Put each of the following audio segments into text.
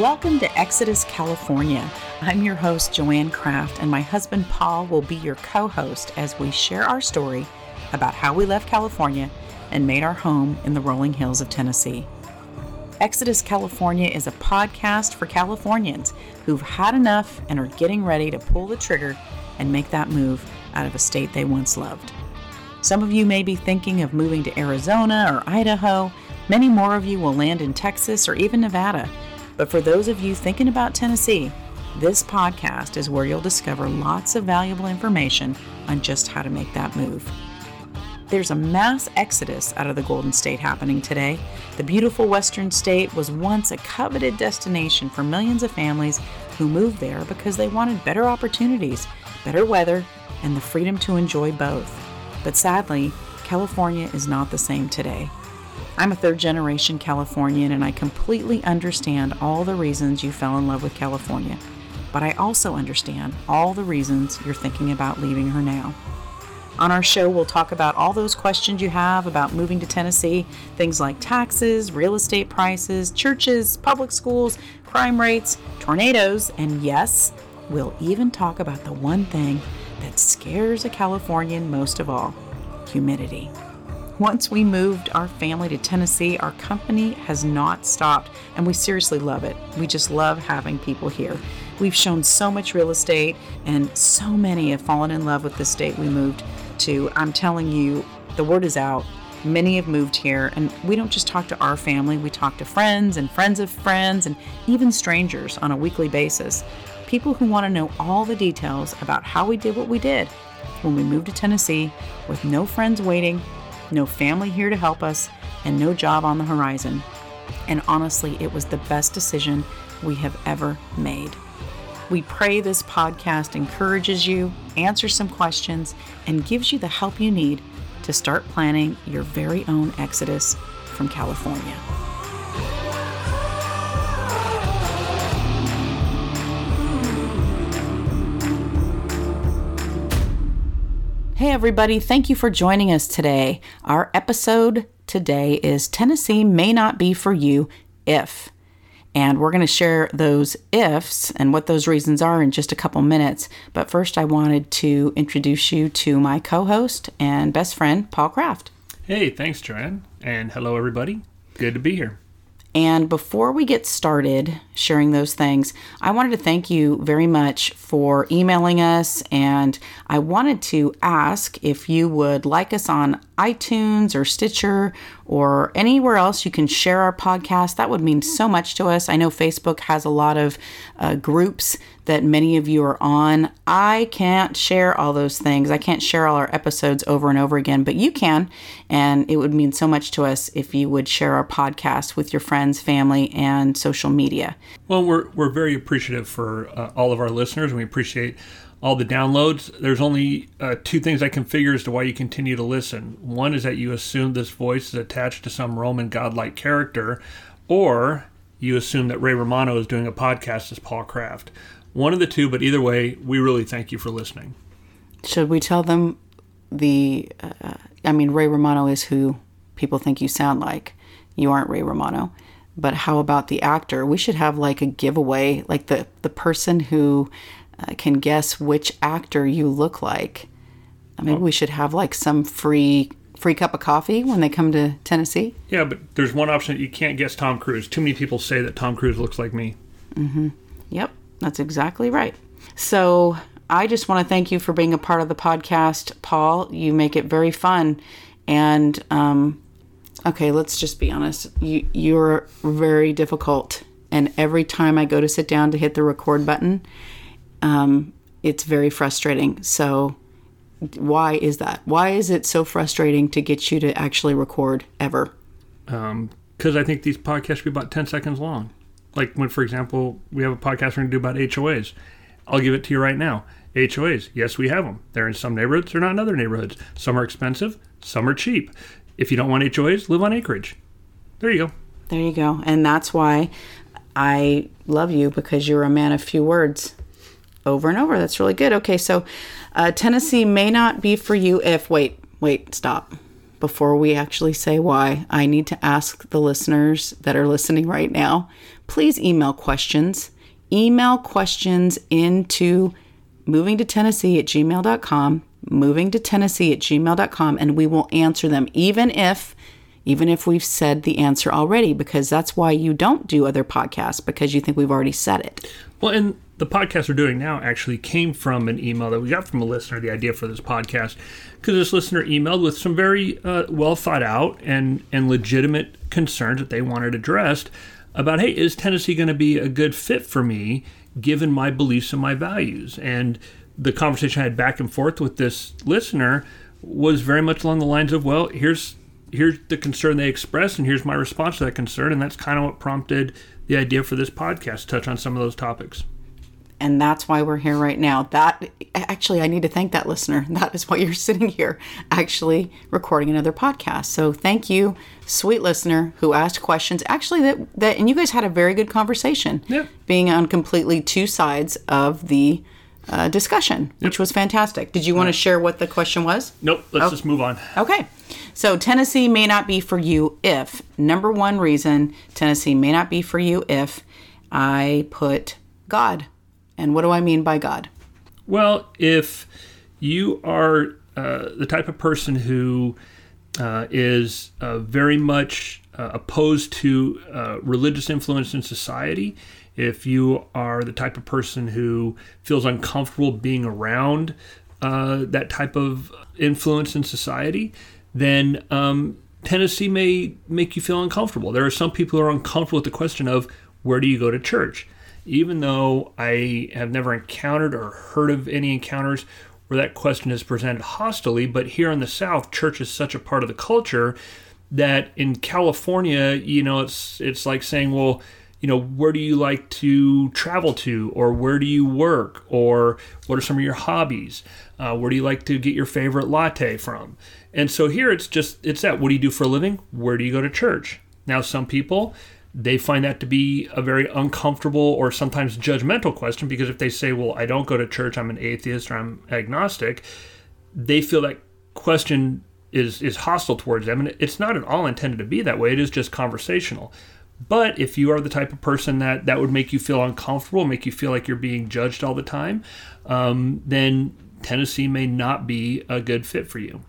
Welcome to Exodus, California. I'm your host, Joanne Kraft, and my husband, Paul, will be your co host as we share our story about how we left California and made our home in the rolling hills of Tennessee. Exodus California is a podcast for Californians who've had enough and are getting ready to pull the trigger and make that move out of a state they once loved. Some of you may be thinking of moving to Arizona or Idaho. Many more of you will land in Texas or even Nevada. But for those of you thinking about Tennessee, this podcast is where you'll discover lots of valuable information on just how to make that move. There's a mass exodus out of the Golden State happening today. The beautiful Western state was once a coveted destination for millions of families who moved there because they wanted better opportunities, better weather, and the freedom to enjoy both. But sadly, California is not the same today. I'm a third generation Californian and I completely understand all the reasons you fell in love with California. But I also understand all the reasons you're thinking about leaving her now. On our show, we'll talk about all those questions you have about moving to Tennessee things like taxes, real estate prices, churches, public schools, crime rates, tornadoes, and yes, we'll even talk about the one thing that scares a Californian most of all humidity. Once we moved our family to Tennessee, our company has not stopped, and we seriously love it. We just love having people here. We've shown so much real estate, and so many have fallen in love with the state we moved to. I'm telling you, the word is out. Many have moved here, and we don't just talk to our family, we talk to friends and friends of friends, and even strangers on a weekly basis. People who want to know all the details about how we did what we did when we moved to Tennessee with no friends waiting no family here to help us, and no job on the horizon. And honestly, it was the best decision we have ever made. We pray this podcast encourages you, answers some questions, and gives you the help you need to start planning your very own exodus from California. Hey, everybody, thank you for joining us today. Our episode today is Tennessee May Not Be For You If. And we're going to share those ifs and what those reasons are in just a couple minutes. But first, I wanted to introduce you to my co host and best friend, Paul Kraft. Hey, thanks, Joanne. And hello, everybody. Good to be here. And before we get started sharing those things, I wanted to thank you very much for emailing us. And I wanted to ask if you would like us on iTunes or Stitcher or anywhere else you can share our podcast. That would mean so much to us. I know Facebook has a lot of uh, groups that many of you are on. I can't share all those things. I can't share all our episodes over and over again, but you can. And it would mean so much to us if you would share our podcast with your friends, family, and social media. Well, we're, we're very appreciative for uh, all of our listeners, we appreciate all the downloads. There's only uh, two things I can figure as to why you continue to listen. One is that you assume this voice is attached to some Roman godlike character, or you assume that Ray Romano is doing a podcast as Paul Kraft. One of the two, but either way, we really thank you for listening. Should we tell them the? Uh, I mean, Ray Romano is who people think you sound like. You aren't Ray Romano. But how about the actor? We should have like a giveaway, like the the person who can guess which actor you look like. Maybe oh. we should have like some free free cup of coffee when they come to Tennessee. Yeah, but there's one option you can't guess Tom Cruise. Too many people say that Tom Cruise looks like me. Mm-hmm. Yep, that's exactly right. So I just want to thank you for being a part of the podcast, Paul. You make it very fun, and um, okay, let's just be honest. You you're very difficult, and every time I go to sit down to hit the record button, um, it's very frustrating. So, why is that? Why is it so frustrating to get you to actually record ever? Because um, I think these podcasts should be about 10 seconds long. Like when, for example, we have a podcast we're going to do about HOAs. I'll give it to you right now. HOAs, yes, we have them. They're in some neighborhoods, they're not in other neighborhoods. Some are expensive, some are cheap. If you don't want HOAs, live on acreage. There you go. There you go. And that's why I love you because you're a man of few words over and over. That's really good. Okay, so uh, Tennessee may not be for you if, wait, wait, stop. before we actually say why, I need to ask the listeners that are listening right now please email questions. Email questions into moving to Tennessee at gmail.com, moving to Tennessee at gmail.com, and we will answer them, even if even if we've said the answer already, because that's why you don't do other podcasts, because you think we've already said it. Well, and the podcast we're doing now actually came from an email that we got from a listener, the idea for this podcast, because this listener emailed with some very uh, well thought out and, and legitimate concerns that they wanted addressed about hey, is Tennessee going to be a good fit for me given my beliefs and my values? And the conversation I had back and forth with this listener was very much along the lines of, well, here's here's the concern they expressed, and here's my response to that concern, and that's kind of what prompted the idea for this podcast to touch on some of those topics. And that's why we're here right now. That actually, I need to thank that listener. That is why you're sitting here actually recording another podcast. So thank you, sweet listener who asked questions. Actually, that that and you guys had a very good conversation. Yeah. Being on completely two sides of the uh, discussion, which was fantastic. Did you want to share what the question was? Nope. Let's just move on. Okay. So Tennessee may not be for you if, number one reason Tennessee may not be for you if I put God. And what do I mean by God? Well, if you are uh, the type of person who uh, is uh, very much uh, opposed to uh, religious influence in society, if you are the type of person who feels uncomfortable being around uh, that type of influence in society, then um, Tennessee may make you feel uncomfortable. There are some people who are uncomfortable with the question of where do you go to church? Even though I have never encountered or heard of any encounters where that question is presented hostilely, but here in the South, church is such a part of the culture that in California, you know, it's it's like saying, well, you know, where do you like to travel to, or where do you work, or what are some of your hobbies? Uh, where do you like to get your favorite latte from? And so here it's just it's that. What do you do for a living? Where do you go to church? Now, some people they find that to be a very uncomfortable or sometimes judgmental question because if they say, "Well, I don't go to church. I'm an atheist or I'm agnostic," they feel that question is is hostile towards them, and it's not at all intended to be that way. It is just conversational. But if you are the type of person that that would make you feel uncomfortable, make you feel like you're being judged all the time, um, then Tennessee may not be a good fit for you.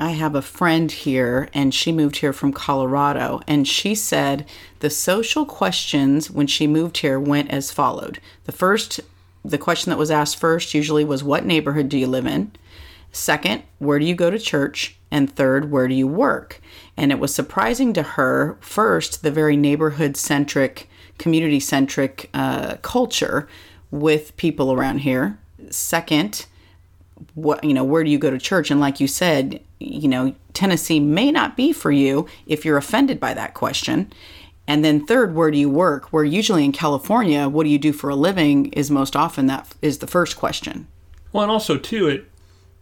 I have a friend here, and she moved here from Colorado, and she said the social questions when she moved here went as followed. The first, the question that was asked first usually was, What neighborhood do you live in? Second, where do you go to church? And third, where do you work? And it was surprising to her, first, the very neighborhood centric, community centric uh, culture with people around here. Second, what you know where do you go to church? And like you said you know tennessee may not be for you if you're offended by that question. And then third where do you work? Where usually in california what do you do for a living is most often that is the first question. Well, and also too, it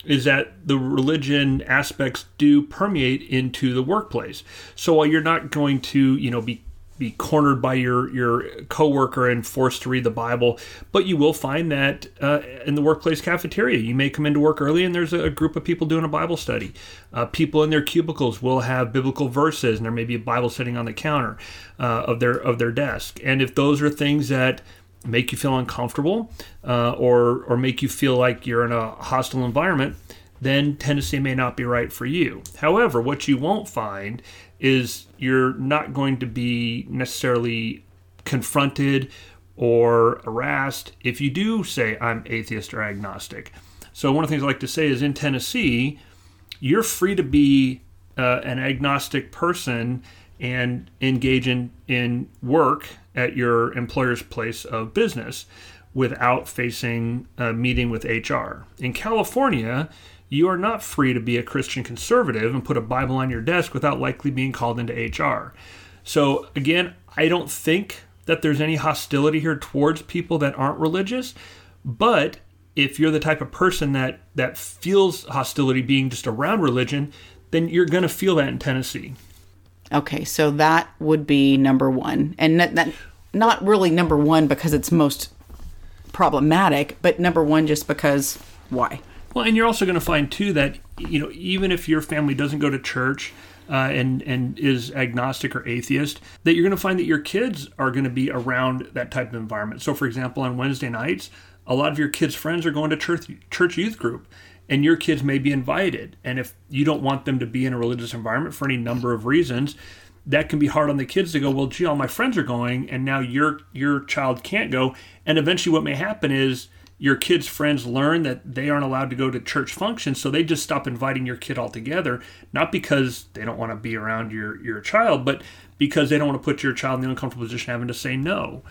is that the religion aspects do permeate into the workplace. So while you're not going to, you know, be be cornered by your your coworker and forced to read the Bible, but you will find that uh, in the workplace cafeteria, you may come into work early and there's a group of people doing a Bible study. Uh, people in their cubicles will have biblical verses, and there may be a Bible sitting on the counter uh, of their of their desk. And if those are things that make you feel uncomfortable uh, or or make you feel like you're in a hostile environment, then Tennessee may not be right for you. However, what you won't find is you're not going to be necessarily confronted or harassed if you do say I'm atheist or agnostic. So one of the things I like to say is in Tennessee, you're free to be uh, an agnostic person and engage in, in work at your employer's place of business without facing a meeting with HR. In California, you are not free to be a Christian conservative and put a Bible on your desk without likely being called into HR. So, again, I don't think that there's any hostility here towards people that aren't religious, but if you're the type of person that that feels hostility being just around religion, then you're going to feel that in Tennessee. okay so that would be number one and that, that not really number one because it's most problematic but number one just because why Well, and you're also going to find too that you know even if your family doesn't go to church uh, and and is agnostic or atheist, that you're going to find that your kids are going to be around that type of environment. So, for example, on Wednesday nights, a lot of your kids' friends are going to church church youth group, and your kids may be invited. And if you don't want them to be in a religious environment for any number of reasons, that can be hard on the kids to go. Well, gee, all my friends are going, and now your your child can't go. And eventually, what may happen is your kids' friends learn that they aren't allowed to go to church functions, so they just stop inviting your kid altogether, not because they don't want to be around your, your child, but because they don't want to put your child in the uncomfortable position having to say no.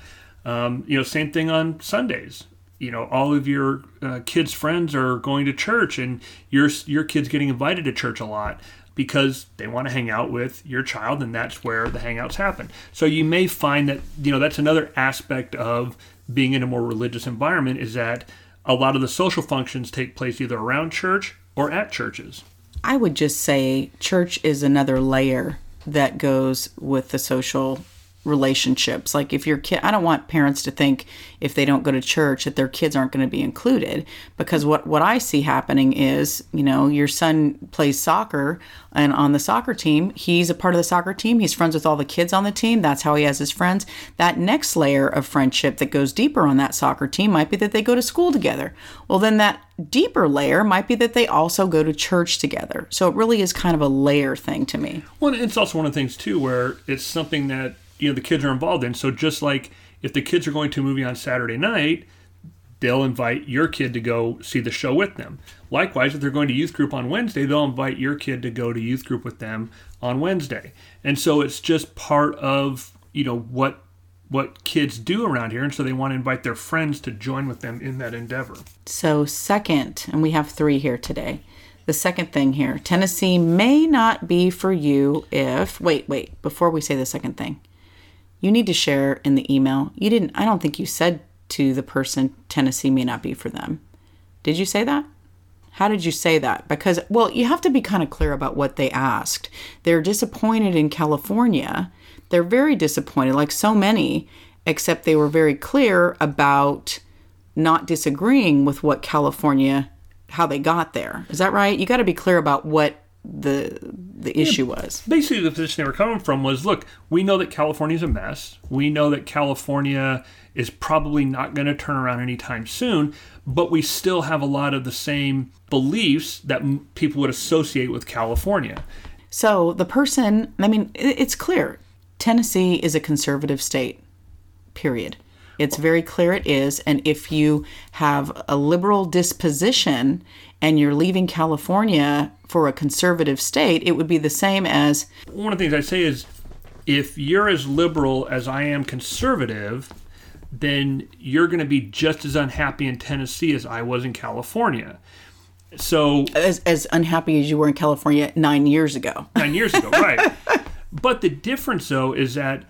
Um, you know, same thing on Sundays. You know, all of your uh, kids' friends are going to church, and your your kids getting invited to church a lot because they want to hang out with your child, and that's where the hangouts happen. So you may find that you know that's another aspect of being in a more religious environment is that a lot of the social functions take place either around church or at churches. I would just say church is another layer that goes with the social relationships. Like if your kid, I don't want parents to think if they don't go to church that their kids aren't going to be included. Because what what I see happening is, you know, your son plays soccer and on the soccer team, he's a part of the soccer team. He's friends with all the kids on the team. That's how he has his friends. That next layer of friendship that goes deeper on that soccer team might be that they go to school together. Well, then that deeper layer might be that they also go to church together. So it really is kind of a layer thing to me. Well, it's also one of the things too where it's something that you know the kids are involved in. So just like if the kids are going to a movie on Saturday night, they'll invite your kid to go see the show with them. Likewise, if they're going to youth group on Wednesday, they'll invite your kid to go to youth group with them on Wednesday. And so it's just part of, you know, what what kids do around here and so they want to invite their friends to join with them in that endeavor. So second, and we have 3 here today. The second thing here, Tennessee may not be for you if wait, wait, before we say the second thing you need to share in the email. You didn't, I don't think you said to the person, Tennessee may not be for them. Did you say that? How did you say that? Because, well, you have to be kind of clear about what they asked. They're disappointed in California. They're very disappointed, like so many, except they were very clear about not disagreeing with what California, how they got there. Is that right? You got to be clear about what the the issue yeah, was. Basically, the position they were coming from was, look, we know that California's a mess. We know that California is probably not going to turn around anytime soon, but we still have a lot of the same beliefs that m- people would associate with California. So the person, I mean, it's clear. Tennessee is a conservative state. Period. It's very clear it is. And if you have a liberal disposition and you're leaving California for a conservative state, it would be the same as. One of the things I say is if you're as liberal as I am conservative, then you're going to be just as unhappy in Tennessee as I was in California. So, as, as unhappy as you were in California nine years ago. Nine years ago, right. but the difference, though, is that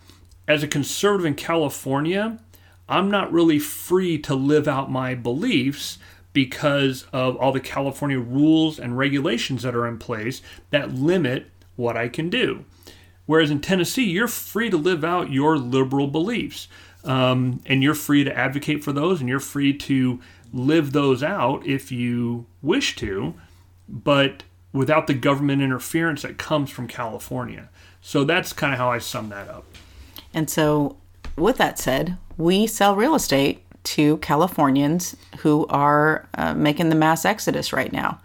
as a conservative in California, I'm not really free to live out my beliefs because of all the California rules and regulations that are in place that limit what I can do. Whereas in Tennessee, you're free to live out your liberal beliefs. Um, and you're free to advocate for those and you're free to live those out if you wish to, but without the government interference that comes from California. So that's kind of how I sum that up. And so, with that said, we sell real estate to Californians who are uh, making the mass exodus right now.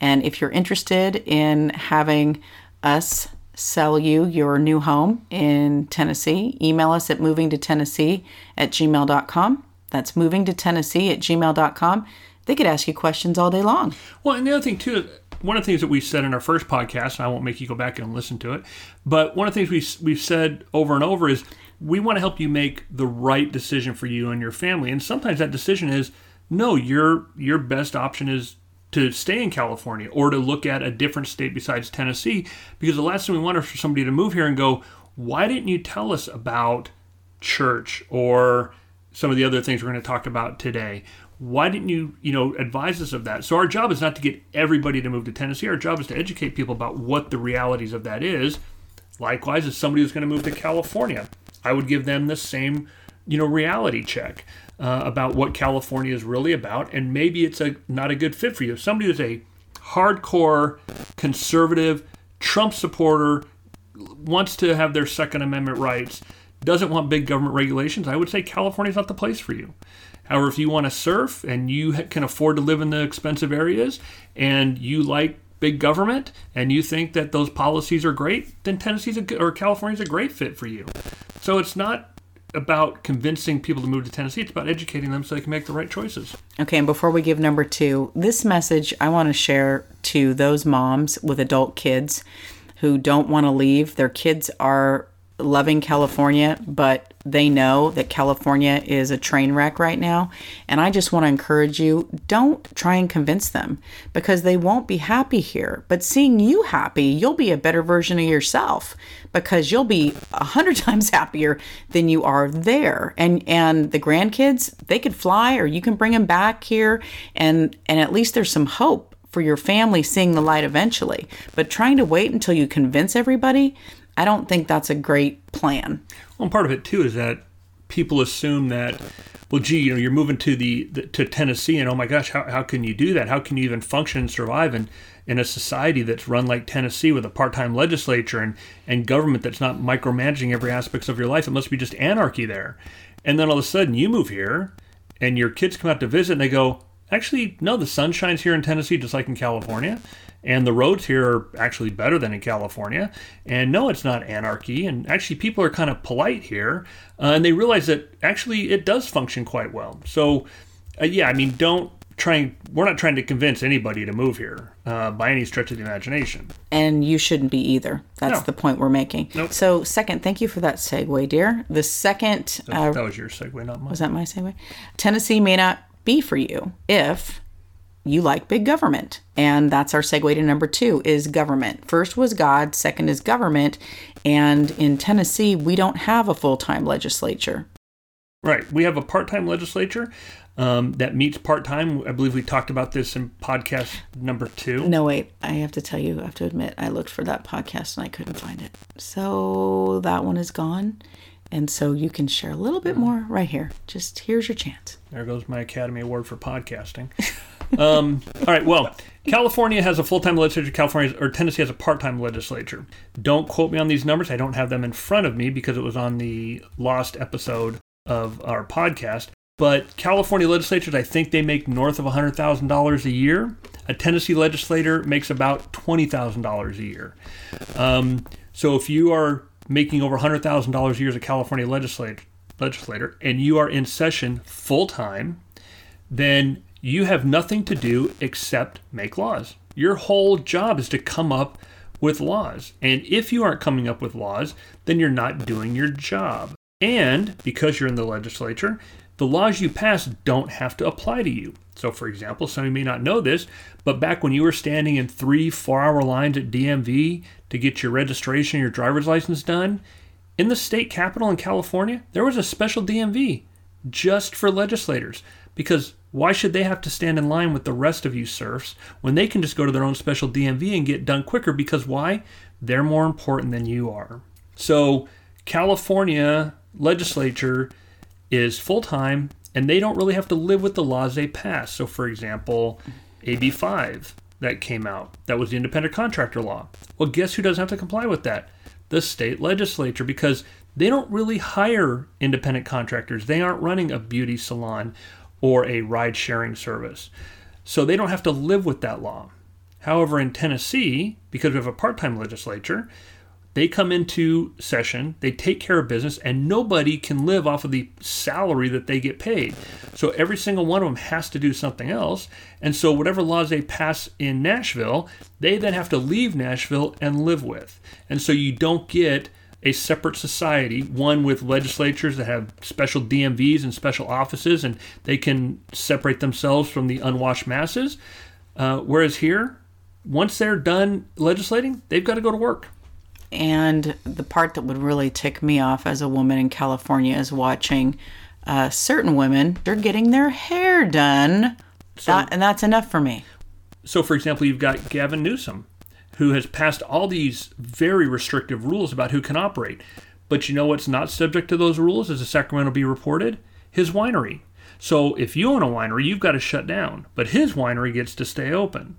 And if you're interested in having us sell you your new home in Tennessee, email us at moving to Tennessee at gmail.com. That's moving to Tennessee at gmail.com. They could ask you questions all day long. Well, and the other thing, too, one of the things that we said in our first podcast, and I won't make you go back and listen to it, but one of the things we, we've said over and over is we want to help you make the right decision for you and your family. And sometimes that decision is no, your your best option is to stay in California or to look at a different state besides Tennessee. Because the last thing we want is for somebody to move here and go, why didn't you tell us about church or some of the other things we're going to talk about today? Why didn't you, you know, advise us of that? So our job is not to get everybody to move to Tennessee. Our job is to educate people about what the realities of that is. Likewise, as somebody who's going to move to California, I would give them the same, you know, reality check. uh, about what California is really about, and maybe it's a not a good fit for you. If somebody who's a hardcore conservative Trump supporter wants to have their Second Amendment rights, doesn't want big government regulations, I would say California's not the place for you. However, if you want to surf and you can afford to live in the expensive areas and you like big government and you think that those policies are great, then Tennessee's a, or California's a great fit for you. So it's not about convincing people to move to Tennessee. It's about educating them so they can make the right choices. Okay, and before we give number two, this message I want to share to those moms with adult kids who don't want to leave. Their kids are loving California, but they know that California is a train wreck right now. And I just want to encourage you don't try and convince them because they won't be happy here. But seeing you happy, you'll be a better version of yourself because you'll be a hundred times happier than you are there. And and the grandkids, they could fly or you can bring them back here and and at least there's some hope for your family seeing the light eventually. But trying to wait until you convince everybody, I don't think that's a great plan. Well, part of it too is that people assume that, well, gee, you know, you're moving to the, the to Tennessee, and oh my gosh, how, how can you do that? How can you even function and survive in in a society that's run like Tennessee with a part-time legislature and and government that's not micromanaging every aspects of your life? It must be just anarchy there. And then all of a sudden, you move here, and your kids come out to visit, and they go, actually, no, the sun shines here in Tennessee just like in California and the roads here are actually better than in California. And no, it's not anarchy. And actually, people are kind of polite here, uh, and they realize that actually it does function quite well. So, uh, yeah, I mean, don't try. We're not trying to convince anybody to move here uh, by any stretch of the imagination. And you shouldn't be either. That's No. the point we're making. Nope. So, second, thank you for that segue, dear. The second That, uh, that was your segue, not mine. Was that my segue? Tennessee may not be for you if you like big government. And that's our segue to number two is government. First was God, second is government. And in Tennessee, we don't have a full time legislature. Right. We have a part-time legislature um, that meets part-time. I believe we talked about this in podcast number two. No, wait, I have to tell you, I have to admit, I looked for that podcast and I couldn't find it. So that one is gone. And so you can share a little bit more right here. Just here's your chance. There goes my Academy Award for podcasting. um, all right. Well, California has a full-time legislature. California or Tennessee has a part-time legislature. Don't quote me on these numbers. I don't have them in front of me because it was on the lost episode of our podcast. But California legislatures, I think they make north of $100,000 a year. A Tennessee legislator makes about $20,000 a year. Um, so if you are making over $100,000 a year as a California legislator, legislator and you are in session full time, then you have nothing to do except make laws. Your whole job is to come up with laws. And if you aren't coming up with laws, then you're not doing your job. And because you're in the legislature, the laws you pass don't have to apply to you. So, for example, some of you may not know this, but back when you were standing in three, four hour lines at DMV to get your registration, your driver's license done, in the state capital in California, there was a special DMV just for legislators. Because why should they have to stand in line with the rest of you serfs when they can just go to their own special DMV and get done quicker? Because why? They're more important than you are. So, California legislature is full time and they don't really have to live with the laws they pass. So, for example, AB 5 that came out, that was the independent contractor law. Well, guess who doesn't have to comply with that? The state legislature, because they don't really hire independent contractors. They aren't running a beauty salon or a ride sharing service. So they don't have to live with that law. However, in Tennessee, because we have a part time legislature, they come into session, they take care of business, and nobody can live off of the salary that they get paid. So every single one of them has to do something else. And so whatever laws they pass in Nashville, they then have to leave Nashville and live with. And so you don't get a separate society, one with legislatures that have special DMVs and special offices, and they can separate themselves from the unwashed masses. Uh, whereas here, once they're done legislating, they've got to go to work. And the part that would really tick me off as a woman in California is watching uh, certain women, they're getting their hair done. That, and that's enough for me. So, for example, you've got Gavin Newsom, who has passed all these very restrictive rules about who can operate. But you know what's not subject to those rules, as the Sacramento Bee reported? His winery. So if you own a winery, you've got to shut down, but his winery gets to stay open.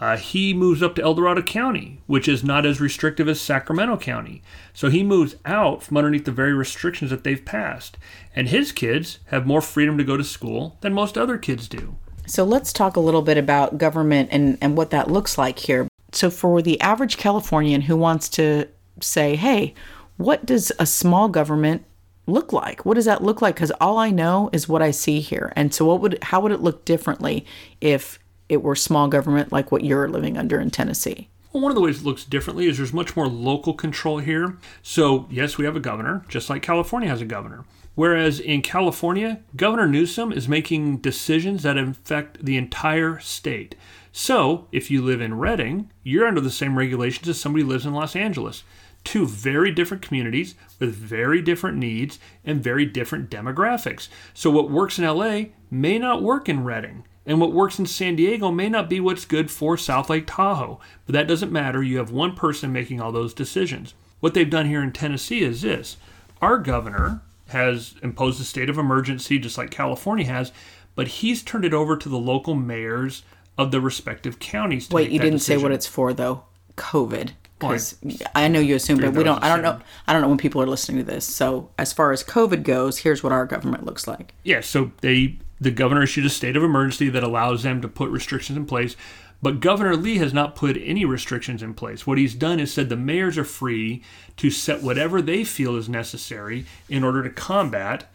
Uh, he moves up to El Dorado County, which is not as restrictive as Sacramento County. So he moves out from underneath the very restrictions that they've passed. And his kids have more freedom to go to school than most other kids do. So let's talk a little bit about government and, and what that looks like here. So, for the average Californian who wants to say, hey, what does a small government look like? What does that look like? Because all I know is what I see here. And so, what would how would it look differently if it were small government like what you're living under in Tennessee? Well, one of the ways it looks differently is there's much more local control here. So, yes, we have a governor, just like California has a governor. Whereas in California, Governor Newsom is making decisions that affect the entire state. So, if you live in Redding, you're under the same regulations as somebody who lives in Los Angeles two very different communities with very different needs and very different demographics. So, what works in LA may not work in Redding, and what works in San Diego may not be what's good for South Lake Tahoe. But that doesn't matter. You have one person making all those decisions. What they've done here in Tennessee is this our governor has imposed a state of emergency, just like California has, but he's turned it over to the local mayors of the respective counties. Wait, you didn't decision. say what it's for, though. COVID because I know you assume, but we don't. I don't know. I don't know when people are listening to this. So as far as COVID goes, here's what our government looks like. Yeah. So they, the governor issued a state of emergency that allows them to put restrictions in place. But Governor Lee has not put any restrictions in place. What he's done is said the mayors are free to set whatever they feel is necessary in order to combat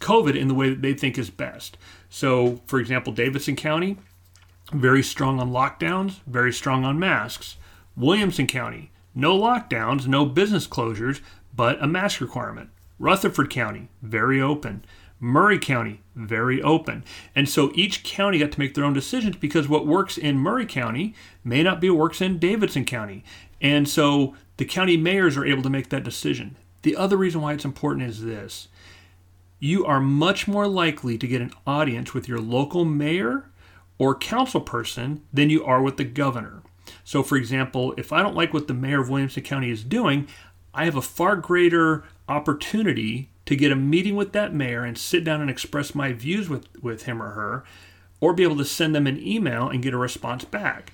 COVID in the way that they think is best. So, for example, Davidson County, very strong on lockdowns, very strong on masks. Williamson County, no lockdowns, no business closures, but a mask requirement. Rutherford County, very open. Maury County, very open. And so each county got to make their own decisions because what works in Maury County may not be what works in Davidson County. And so the county mayors are able to make that decision. The other reason why it's important is this you are much more likely to get an audience with your local mayor or council person than you are with the governor. So, for example, if I don't like what the mayor of Williamson County is doing, I have a far greater opportunity to get a meeting with that mayor and sit down and express my views with, with him or her, or be able to send them an email and get a response back.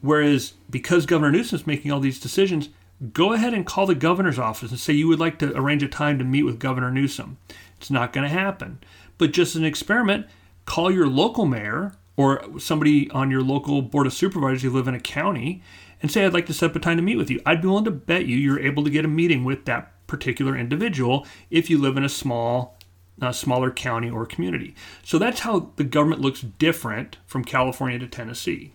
Whereas, because Governor Newsom's making all these decisions, go ahead and call the governor's office and say you would like to arrange a time to meet with Governor Newsom. It's not going to happen. But just an experiment, call your local mayor or somebody on your local board of supervisors who live in a county and say, I'd like to set up a time to meet with you. I'd be willing to bet you you're able to get a meeting with that particular individual if you live in a small, smaller county or community. So that's how the government looks different from California to Tennessee.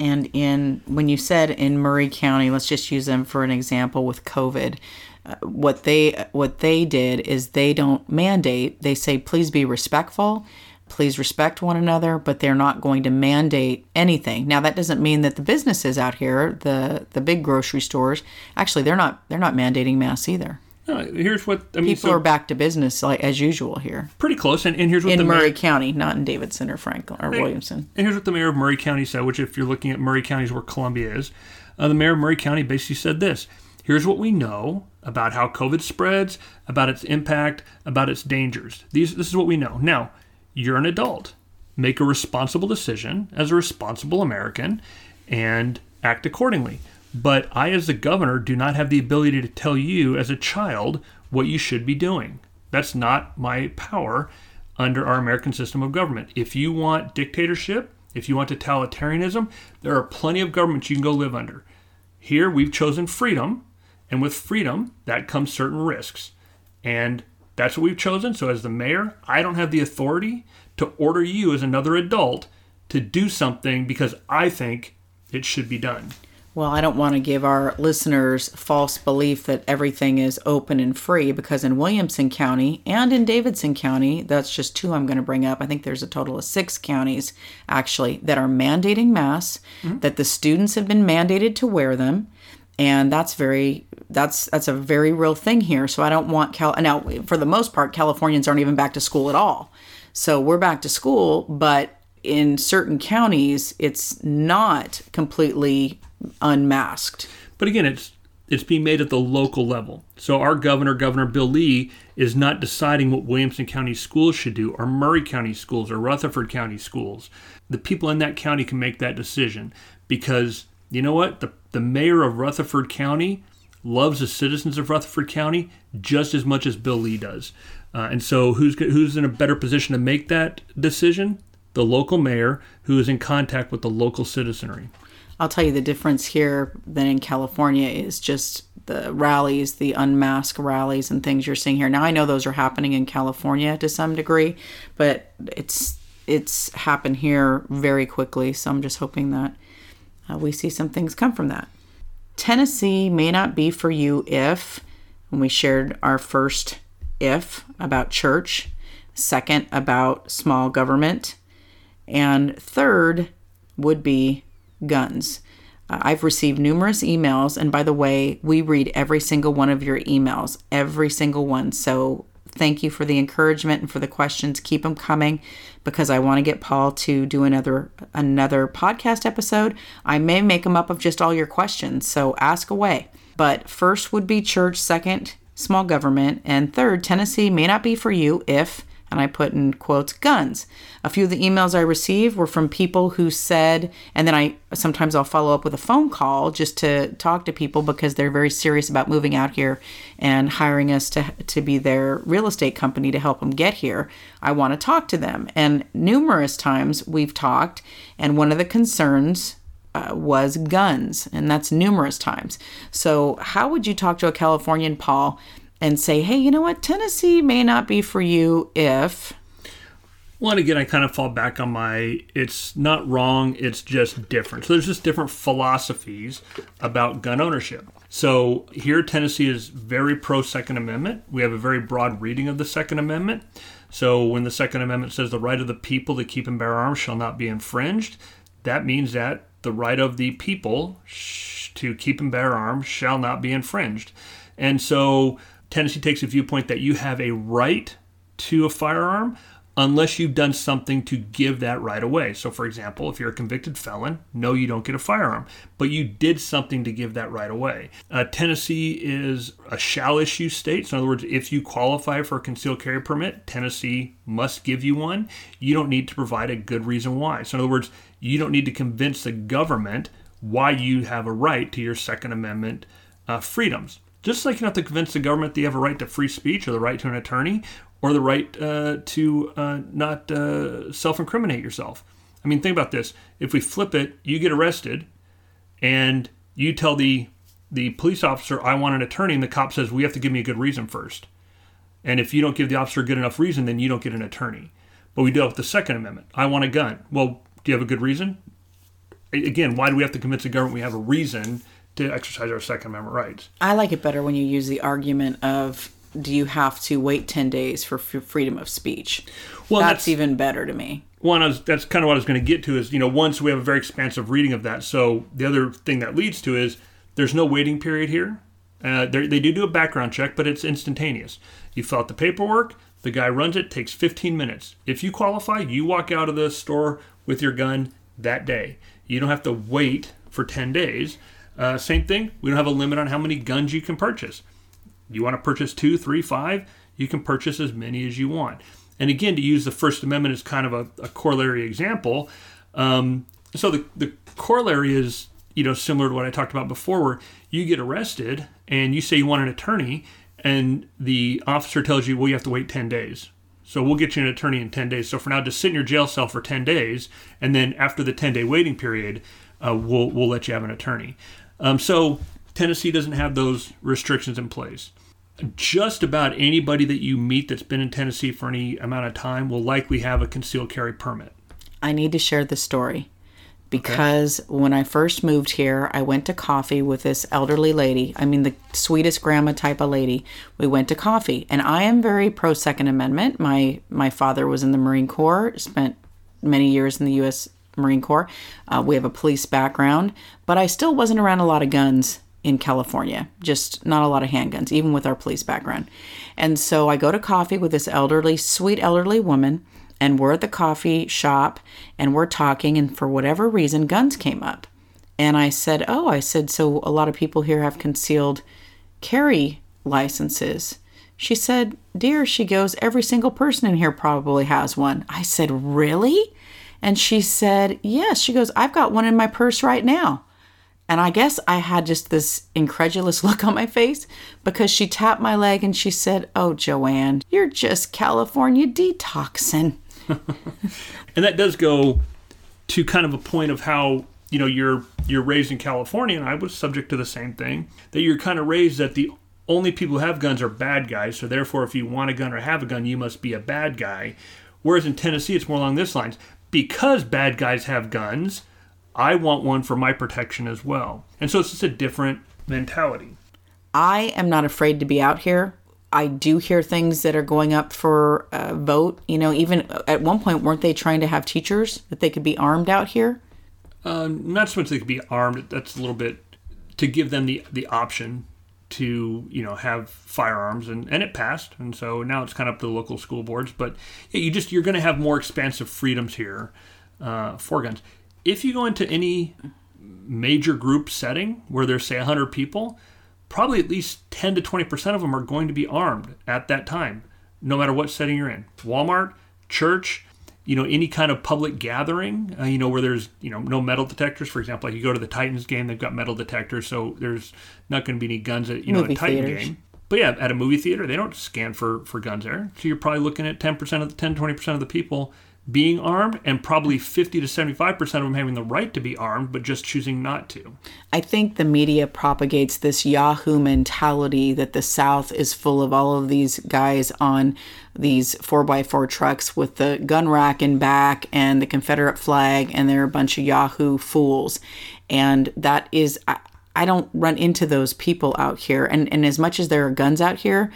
And in when you said in Maury County, let's just use them for an example with COVID. Uh, what they what they did is they don't mandate. They say please be respectful please respect one another, but they're not going to mandate anything. Now that doesn't mean that the businesses out here, the the big grocery stores, actually they're not they're not mandating masks either. No, here's what I mean, people so are back to business like as usual here. Pretty close, and, and here's what in Maury mayor, County, not in Davidson or Franklin or Williamson. And here's what the mayor of Maury County said, which if you're looking at Maury County is where Columbia is, uh, the mayor of Maury County basically said this: Here's what we know about how COVID spreads, about its impact, about its dangers. These this is what we know. Now, you're an adult. Make a responsible decision as a responsible American and act accordingly. But I, as the governor, do not have the ability to tell you as a child what you should be doing. That's not my power under our American system of government. If you want dictatorship, if you want totalitarianism, there are plenty of governments you can go live under. Here, we've chosen freedom, and with freedom, that comes certain risks. And that's what we've chosen. So, as the mayor, I don't have the authority to order you, as another adult, to do something because I think it should be done. Well, I don't want to give our listeners false belief that everything is open and free because in Williamson County and in Davidson County, that's just two I'm going to bring up. I think there's a total of six counties actually that are mandating masks, mm-hmm. that the students have been mandated to wear them and that's very that's that's a very real thing here so i don't want cal now for the most part californians aren't even back to school at all so we're back to school but in certain counties it's not completely unmasked but again it's it's being made at the local level. So our governor, Governor Bill Lee, is not deciding what Williamson County schools should do, or Maury County schools, or Rutherford County schools. The people in that county can make that decision because you know what? The, the mayor of Rutherford County loves the citizens of Rutherford County just as much as Bill Lee does. Uh, and so, who's who's in a better position to make that decision? The local mayor, who is in contact with the local citizenry. I'll tell you the difference here than in California is just the rallies, the unmasked rallies and things you're seeing here. Now I know those are happening in California to some degree, but it's it's happened here very quickly. So I'm just hoping that uh, we see some things come from that. Tennessee may not be for you if, when we shared our first if about church, second about small government, and third would be guns. Uh, I've received numerous emails, and by the way, we read every single one of your emails, every single one. So thank you for the encouragement and for the questions. Keep them coming because I want to get Paul to do another another podcast episode. I may make them up of just all your questions, so ask away. But first would be church, second small government, and third Tennessee may not be for you if and I put in quotes guns. A few of the emails I received were from people who said, and then I sometimes I'll follow up with a phone call just to talk to people because they're very serious about moving out here and hiring us to to be their real estate company to help them get here. I want to talk to them, and numerous times we've talked, and one of the concerns uh, was guns, and that's numerous times. So, how would you talk to a Californian, Paul, and say, hey, you know what, Tennessee may not be for you if. Well, and again, I kind of fall back on my it's not wrong, it's just different. So there's just different philosophies about gun ownership. So here, Tennessee is very pro Second Amendment. We have a very broad reading of the Second Amendment. So when the Second Amendment says the right of the people to keep and bear arms shall not be infringed, that means that the right of the people to keep and bear arms shall not be infringed. And so Tennessee takes a viewpoint that you have a right to a firearm unless you've done something to give that right away. So, for example, if you're a convicted felon, no, you don't get a firearm, but you did something to give that right away. Uh, Tennessee is a shall issue state. So, in other words, if you qualify for a concealed carry permit, Tennessee must give you one. You don't need to provide a good reason why. So, in other words, you don't need to convince the government why you have a right to your Second Amendment uh, freedoms. Just like you have to convince the government that you have a right to free speech or the right to an attorney or the right uh, to uh, not uh, self incriminate yourself. I mean, think about this. If we flip it, you get arrested and you tell the the police officer, I want an attorney, and the cop says, We have to give me a good reason first. And if you don't give the officer a good enough reason, then you don't get an attorney. But we it with the Second Amendment. I want a gun. Well, do you have a good reason? Again, why do we have to convince the government we have a reason to exercise our Second Amendment rights. I like it better when you use the argument of do you have to wait 10 days for f- freedom of speech? Well, that's, that's, even better to me. One, well, that's kind of what I was going to get to is, you know, once we have a very expansive reading of that. So the other thing that leads to is there's no waiting period here. Uh, they do do a background check, but it's instantaneous. You fill out the paperwork, the guy runs it, takes 15 minutes. If you qualify, you walk out of the store with your gun that day. You don't have to wait for 10 days. Uh, same thing. We don't have a limit on how many guns you can purchase. You want to purchase two, three, five, you can purchase as many as you want. And again, to use the First Amendment as kind of a, a corollary example, um, so the, the corollary is you know similar to what I talked about before, where you get arrested and you say you want an attorney, and the officer tells you, well, you have to wait ten days. So we'll get you an attorney in 10 days. So for now, just sit in your jail cell for 10 days, and then after the 10 day waiting period, uh, we'll we'll let you have an attorney. Um, so Tennessee doesn't have those restrictions in place. Just about anybody that you meet that's been in Tennessee for any amount of time will likely have a concealed carry permit. I need to share the story because okay. when I first moved here, I went to coffee with this elderly lady. I mean, the sweetest grandma type of lady. We went to coffee, and I am very pro Second Amendment. My my father was in the Marine Corps, spent many years in the U.S. Marine Corps. Uh, we have a police background, but I still wasn't around a lot of guns in California, just not a lot of handguns, even with our police background. And so I go to coffee with this elderly, sweet elderly woman, and we're at the coffee shop and we're talking, and for whatever reason, guns came up. And I said, Oh, I said, so a lot of people here have concealed carry licenses. She said, Dear, she goes, every single person in here probably has one. I said, Really? And she said, Yes. She goes, I've got one in my purse right now. And I guess I had just this incredulous look on my face because she tapped my leg and she said, Oh, Joanne, you're just California detoxing. and that does go to kind of a point of how you know you're you're raised in California, and I was subject to the same thing. That you're kind of raised that the only people who have guns are bad guys, so therefore, if you want a gun or have a gun, you must be a bad guy. Whereas in Tennessee, it's more along this lines. Because bad guys have guns, I want one for my protection as well. And so it's just a different mentality. I am not afraid to be out here. I do hear things that are going up for a vote. You know, even at one point, weren't they trying to have teachers that they could be armed out here? Uh, not so much they could be armed. That's a little bit to give them the the option to you know have firearms and, and it passed and so now it's kind of up to the local school boards but yeah, you just you're going to have more expansive freedoms here uh, for guns. If you go into any major group setting where there's say 100 people probably at least 10 to 20% of them are going to be armed at that time no matter what setting you're in. Walmart church you know any kind of public gathering uh, you know where there's you know no metal detectors for example like you go to the titans game they've got metal detectors so there's not going to be any guns at you know a titan theaters. game but yeah at a movie theater they don't scan for for guns there so you're probably looking at 10% of the 10 20% of the people being armed and probably 50 to 75% of them having the right to be armed but just choosing not to. I think the media propagates this Yahoo mentality that the South is full of all of these guys on these 4x4 trucks with the gun rack in back and the Confederate flag and they're a bunch of Yahoo fools. And that is I, I don't run into those people out here. And, and as much as there are guns out here,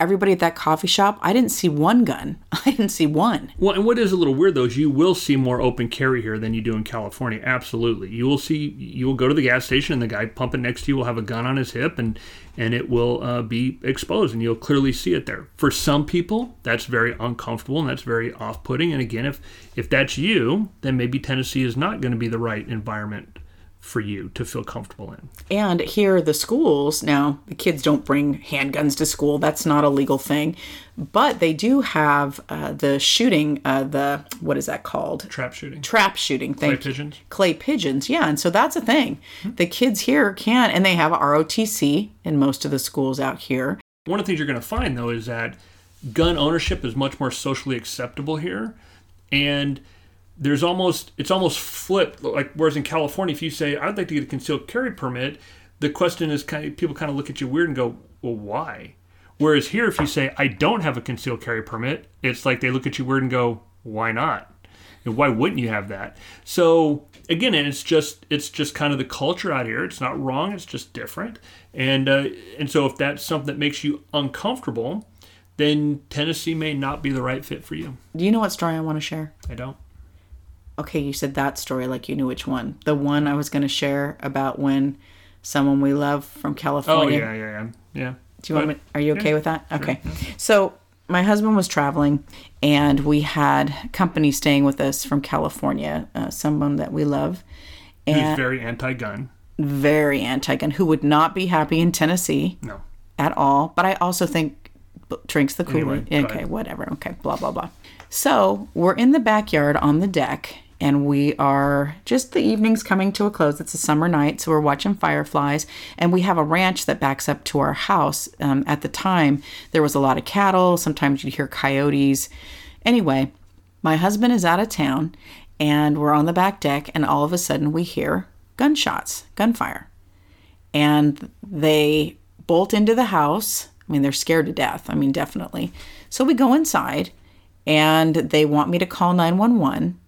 everybody at that coffee shop, I didn't see one gun. I didn't see one. Well, and what is a little weird though is you will see more open carry here than you do in California. Absolutely, you will see. You will go to the gas station and the guy pumping next to you will have a gun on his hip and and it will uh, be exposed and you'll clearly see it there. For some people, that's very uncomfortable and that's very off-putting. And again, if if that's you, then maybe Tennessee is not going to be the right environment for you to feel comfortable in. And here, the schools now, the kids don't bring handguns to school. That's not a legal thing. But they do have uh, the shooting, uh, the, what is that called? Trap shooting. Trap shooting. Thank clay pigeons. Clay pigeons, yeah. And so that's a thing. Mm-hmm. The kids here can, and they have ROTC in most of the schools out here. One of the things you're going to find, though, is that gun ownership is much more socially acceptable here. And there's almost it's almost flipped. Like whereas in California, if you say I'd like to get a concealed carry permit, the question is kind of people kind of look at you weird and go, well, why? Whereas here, if you say I don't have a concealed carry permit, it's like they look at you weird and go, why not? And why wouldn't you have that? So again, it's just it's just kind of the culture out here. It's not wrong. It's just different. And uh, and so if that's something that makes you uncomfortable, then Tennessee may not be the right fit for you. Do you know what story I want to share? I don't okay, you said that story like you knew which one. The one I was going to share about when someone we love from California. Oh yeah, yeah, yeah. Yeah. Do you want me? Are you okay yeah, with that? Okay. Sure. So my husband was traveling, and we had company staying with us from California, uh, someone that we love. And Who's very anti-gun. Very anti-gun. Who would not be happy in Tennessee? No. At all. But I also think drinks the Kool-Aid. Anyway, okay, whatever. Okay, blah blah blah. So we're in the backyard on the deck, and we are just the evening's coming to a close. It's a summer night, so we're watching fireflies, and we have a ranch that backs up to our house. Um, at the time, there was a lot of cattle. Sometimes you'd hear coyotes. Anyway, my husband is out of town, and we're on the back deck, and all of a sudden we hear gunshots, gunfire, and they bolt into the house. I mean, they're scared to death. I mean, definitely. So we go inside, and they want me to call 911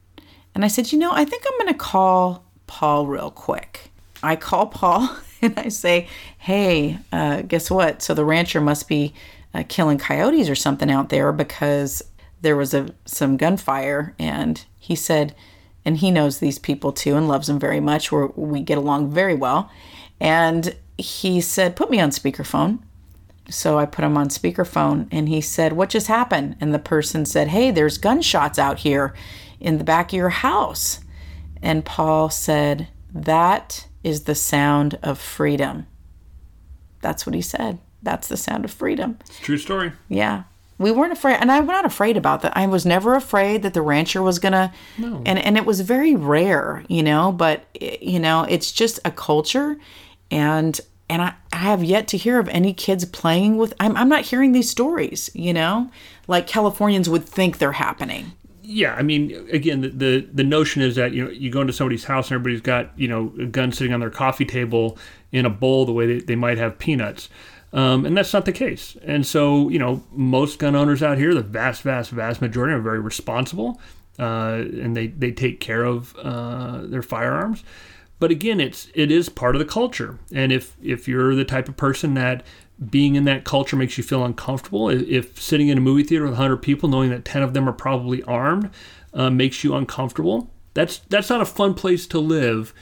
and I said, you know, I think I'm going to call Paul real quick. I call Paul and I say, hey, uh, guess what? So the rancher must be uh, killing coyotes or something out there because there was a some gunfire. And he said, and he knows these people too and loves them very much. Where we get along very well. And he said, put me on speakerphone. So I put him on speakerphone and he said, What just happened? And the person said, Hey, there's gunshots out here in the back of your house. And Paul said, That is the sound of freedom. That's what he said. That's the sound of freedom. It's a true story. Yeah. We weren't afraid, and I'm not afraid about that. I was never afraid that the rancher was gonna, No. and and it was very rare, you know. But eh, you know, it's just a culture, and and I, I have yet to hear of any kids playing with. I'm I'm not hearing these stories, you know, like Californians would think they're happening. Yeah, I mean, again, the, the the notion is that you know you go into somebody's house and everybody's got you know a gun sitting on their coffee table in a bowl the way they, they might have peanuts, um, and that's not the case. And so you know most gun owners out here, the vast, vast, vast majority are very responsible, uh, and they they take care of uh, their firearms. But again, it's it is part of the culture, and if if you're the type of person that being in that culture makes you feel uncomfortable. If- sitting in a movie theater with 100 people, knowing that 10 of them are probably armed, uh, makes you uncomfortable, that's that's not a fun place to live.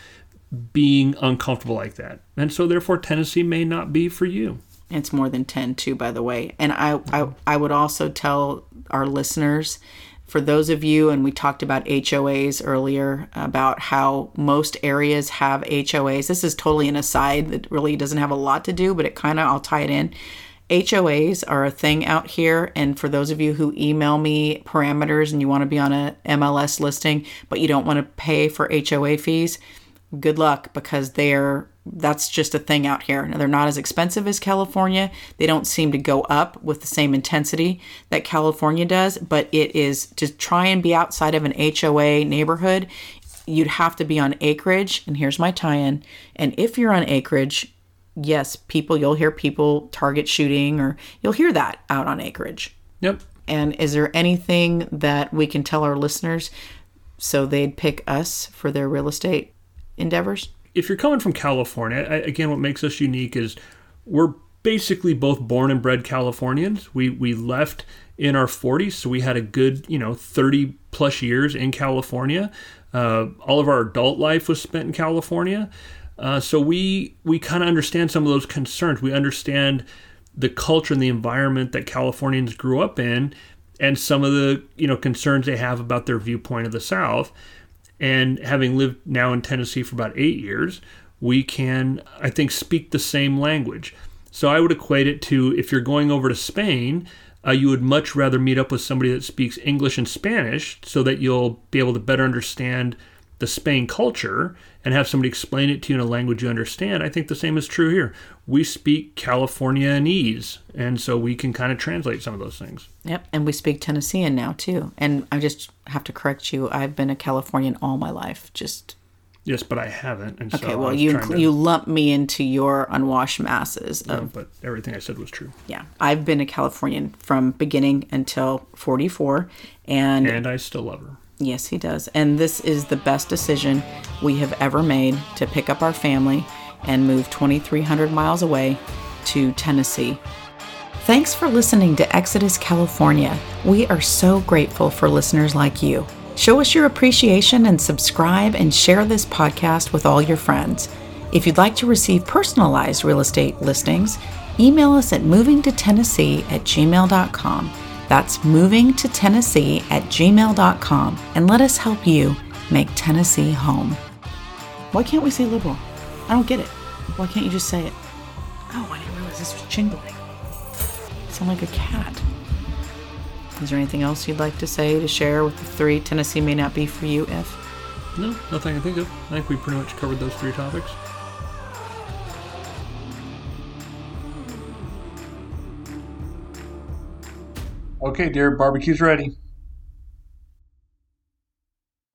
Being uncomfortable like that, and so therefore Tennessee may not be for you. It's more than 10 too, by the way. And I, I, I would also tell our listeners, for those of you, and we talked about HOAs earlier, about how most areas have HOAs. This is totally an aside that really doesn't have a lot to do, but it kind of, I'll tie it in. HOAs are a thing out here. And for those of you who email me parameters and you want to be on a MLS listing, but you don't want to pay for HOA fees, good luck because they're that's just a thing out here. Now, they're not as expensive as California. They don't seem to go up with the same intensity that California does, but it is to try and be outside of an HOA neighborhood, you'd have to be on acreage. And here's my tie in. And if you're on acreage, yes, people, you'll hear people target shooting or you'll hear that out on acreage. Yep. And is there anything that we can tell our listeners so they'd pick us for their real estate endeavors? If you're coming from California, I, again, what makes us unique is we're basically both born and bred Californians. We we left in our 40s, so we had a good you know 30 plus years in California. Uh, all of our adult life was spent in California, uh, so we we kind of understand some of those concerns. We understand the culture and the environment that Californians grew up in, and some of the you know concerns they have about their viewpoint of the South. And having lived now in Tennessee for about eight years, we can, I think, speak the same language. So I would equate it to if you're going over to Spain, uh, you would much rather meet up with somebody that speaks English and Spanish so that you'll be able to better understand the Spain culture and have somebody explain it to you in a language you understand. I think the same is true here. We speak Californianese, and so we can kind of translate some of those things. Yep, and we speak Tennessean now too. And I just have to correct you. I've been a Californian all my life. Just Yes, but I haven't. And okay. so well, you to- you lump me into your unwashed masses of No, but everything I said was true. yeah. I've been a Californian from beginning until forty four, and And I still love her. Yes, he does. And this is the best decision we have ever made to pick up our family and move 2,300 miles away to Tennessee. Thanks for listening to Exodus California. We are so grateful for listeners like you. Show us your appreciation and subscribe and share this podcast with all your friends. If you'd like to receive personalized real estate listings, email us at movingtotennessee at gmail.com. That's moving to Tennessee at gmail.com and let us help you make Tennessee home. Why can't we say liberal? I don't get it. Why can't you just say it? Oh, I didn't realize this was jingling. Sound like a cat. Is there anything else you'd like to say to share with the three Tennessee may not be for you if? No, nothing I think of. I think we pretty much covered those three topics. Okay, dear, barbecue's ready.